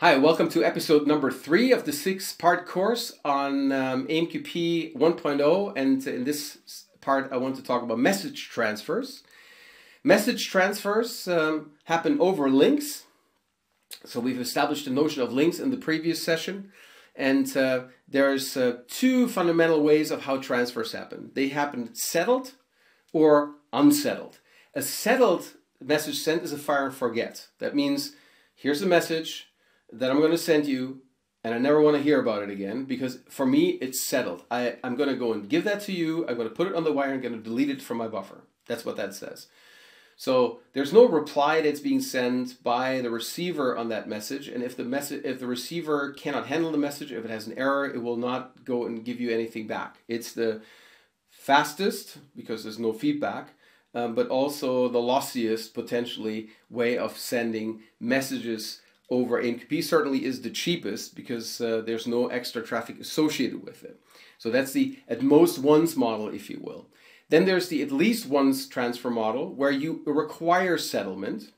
Hi, welcome to episode number three of the six part course on um, AMQP 1.0. And in this part, I want to talk about message transfers. Message transfers um, happen over links. So we've established the notion of links in the previous session. And uh, there's uh, two fundamental ways of how transfers happen. They happen settled or unsettled. A settled message sent is a fire and forget. That means here's a message, that I'm going to send you and I never want to hear about it again because for me it's settled. I, I'm going to go and give that to you. I'm going to put it on the wire. I'm going to delete it from my buffer. That's what that says. So there's no reply that's being sent by the receiver on that message. And if the message, if the receiver cannot handle the message, if it has an error, it will not go and give you anything back. It's the fastest because there's no feedback, um, but also the lossiest potentially way of sending messages over AMQP certainly is the cheapest because uh, there's no extra traffic associated with it. So that's the at most once model, if you will. Then there's the at least once transfer model where you require settlement.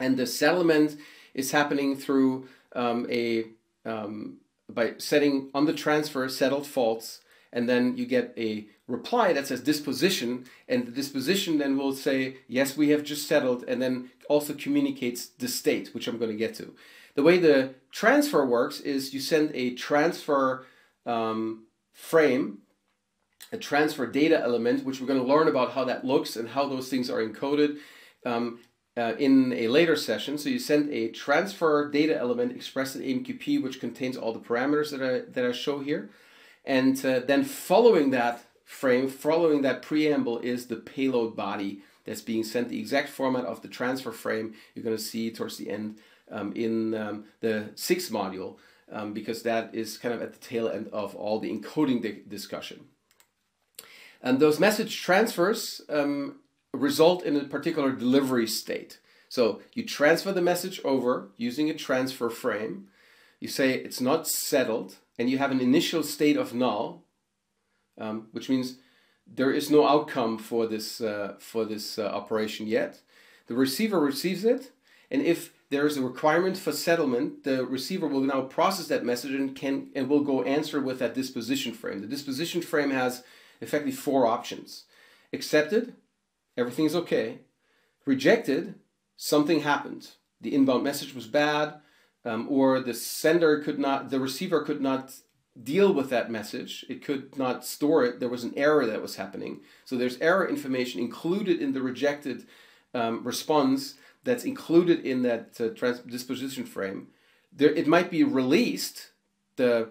And the settlement is happening through um, a um, by setting on the transfer settled false and then you get a reply that says disposition and the disposition then will say yes we have just settled and then also communicates the state which i'm going to get to the way the transfer works is you send a transfer um, frame a transfer data element which we're going to learn about how that looks and how those things are encoded um, uh, in a later session. So you send a transfer data element expressed in AMQP, which contains all the parameters that I, that I show here. And uh, then following that frame, following that preamble is the payload body that's being sent, the exact format of the transfer frame you're going to see towards the end um, in um, the sixth module, um, because that is kind of at the tail end of all the encoding di discussion. And those message transfers um, result in a particular delivery state. So you transfer the message over using a transfer frame. You say it's not settled, and you have an initial state of null, um, which means there is no outcome for this uh, for this uh, operation yet. The receiver receives it, and if there is a requirement for settlement, the receiver will now process that message and can and will go answer with that disposition frame. The disposition frame has effectively four options: accepted, everything is okay; rejected, something happened. The inbound message was bad um, or the sender could not, the receiver could not deal with that message. It could not store it. There was an error that was happening. So there's error information included in the rejected um, response that's included in that uh, disposition frame. There, it might be released. The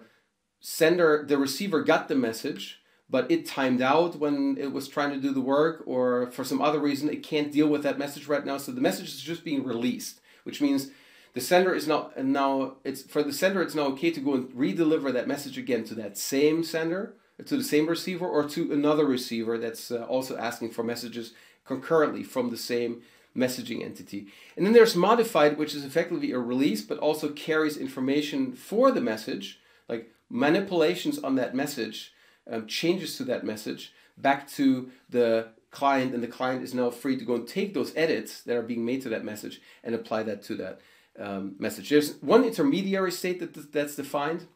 sender, the receiver got the message, but it timed out when it was trying to do the work, or for some other reason, it can't deal with that message right now. So the message is just being released, which means the sender is now now it's for the sender it's now okay to go and redeliver that message again to that same sender to the same receiver or to another receiver that's uh, also asking for messages concurrently from the same messaging entity. And then there's modified which is effectively a release but also carries information for the message like manipulations on that message um, changes to that message back to the client and the client is now free to go and take those edits that are being made to that message and apply that to that um, message. There's one intermediary state that that's defined,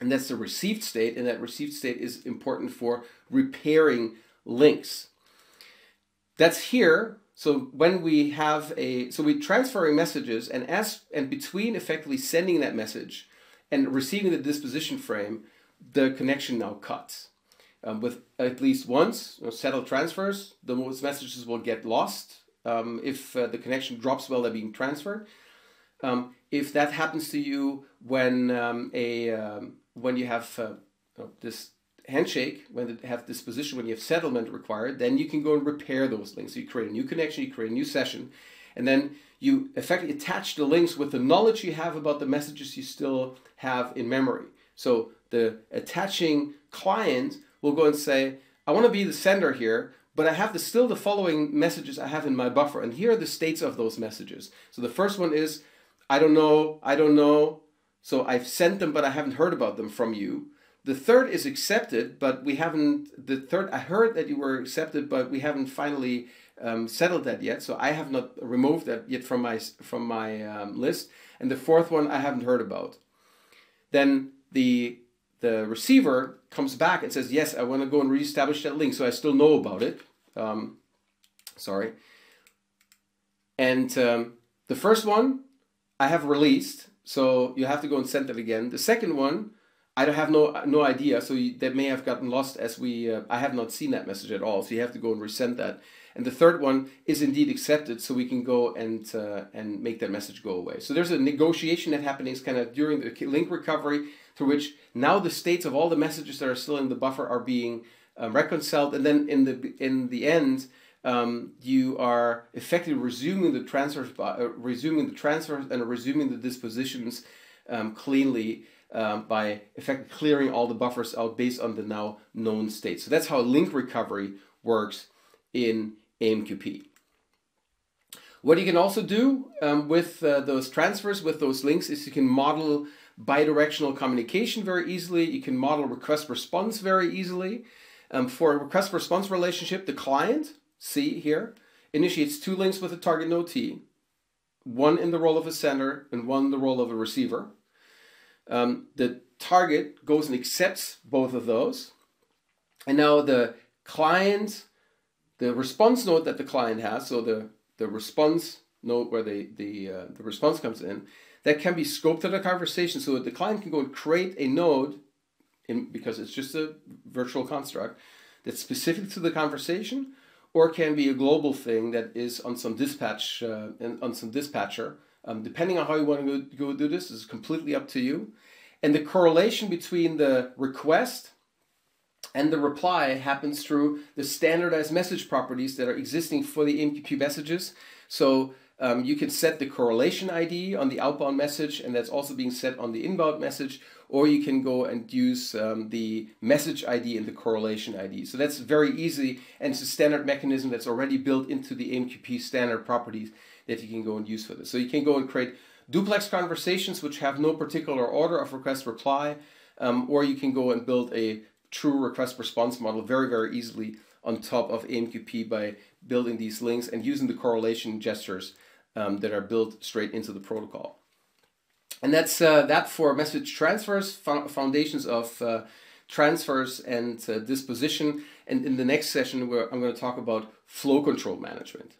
and that's the received state, and that received state is important for repairing links. That's here. So when we have a, so we transferring messages, and as and between effectively sending that message and receiving the disposition frame, the connection now cuts. Um, with at least once you know, settled transfers, those messages will get lost. Um, if uh, the connection drops while they're being transferred, um, if that happens to you when um, a um, when you have uh, this handshake, when you have disposition, when you have settlement required, then you can go and repair those links. So you create a new connection, you create a new session, and then you effectively attach the links with the knowledge you have about the messages you still have in memory. So the attaching client will go and say, I want to be the sender here, but I have the, still the following messages I have in my buffer, and here are the states of those messages. So the first one is I don't know, I don't know. So I've sent them, but I haven't heard about them from you. The third is accepted, but we haven't. The third, I heard that you were accepted, but we haven't finally um, settled that yet, so I have not removed that yet from my from my um, list. And the fourth one I haven't heard about. Then the the receiver comes back and says, "Yes, I want to go and reestablish that link, so I still know about it." Um, sorry. And um, the first one I have released, so you have to go and send it again. The second one I don't have no no idea, so you, that may have gotten lost as we. Uh, I have not seen that message at all, so you have to go and resend that. And the third one is indeed accepted, so we can go and uh, and make that message go away. So there's a negotiation that happens kind of during the link recovery, through which now the states of all the messages that are still in the buffer are being um, reconciled, and then in the in the end. Um, you are effectively resuming the transfers, uh, resuming the transfers, and resuming the dispositions um, cleanly um, by effectively clearing all the buffers out based on the now known state. So that's how link recovery works in AMQP. What you can also do um, with uh, those transfers, with those links, is you can model bidirectional communication very easily. You can model request response very easily. Um, for a request response relationship, the client, see here, initiates two links with a target node T, one in the role of a sender and one in the role of a receiver um, the target goes and accepts both of those. And now the client, the response node that the client has, so the, the response node where the, the, uh, the response comes in, that can be scoped to the conversation so that the client can go and create a node in, because it's just a virtual construct that's specific to the conversation or can be a global thing that is on some dispatch uh, on some dispatcher um, depending on how you want to go, go do this is completely up to you. And the correlation between the request and the reply happens through the standardized message properties that are existing for the AMQP messages. So um, you can set the correlation ID on the outbound message, and that's also being set on the inbound message, or you can go and use um, the message ID and the correlation ID. So that's very easy, and it's a standard mechanism that's already built into the AMQP standard properties that you can go and use for this. So you can go and create duplex conversations which have no particular order of request reply, um, or you can go and build a true request response model very, very easily on top of AMQP by building these links and using the correlation gestures um, that are built straight into the protocol. And that's uh, that for message transfers, foundations of uh, transfers and uh, disposition. And in the next session, where I'm going to talk about flow control management.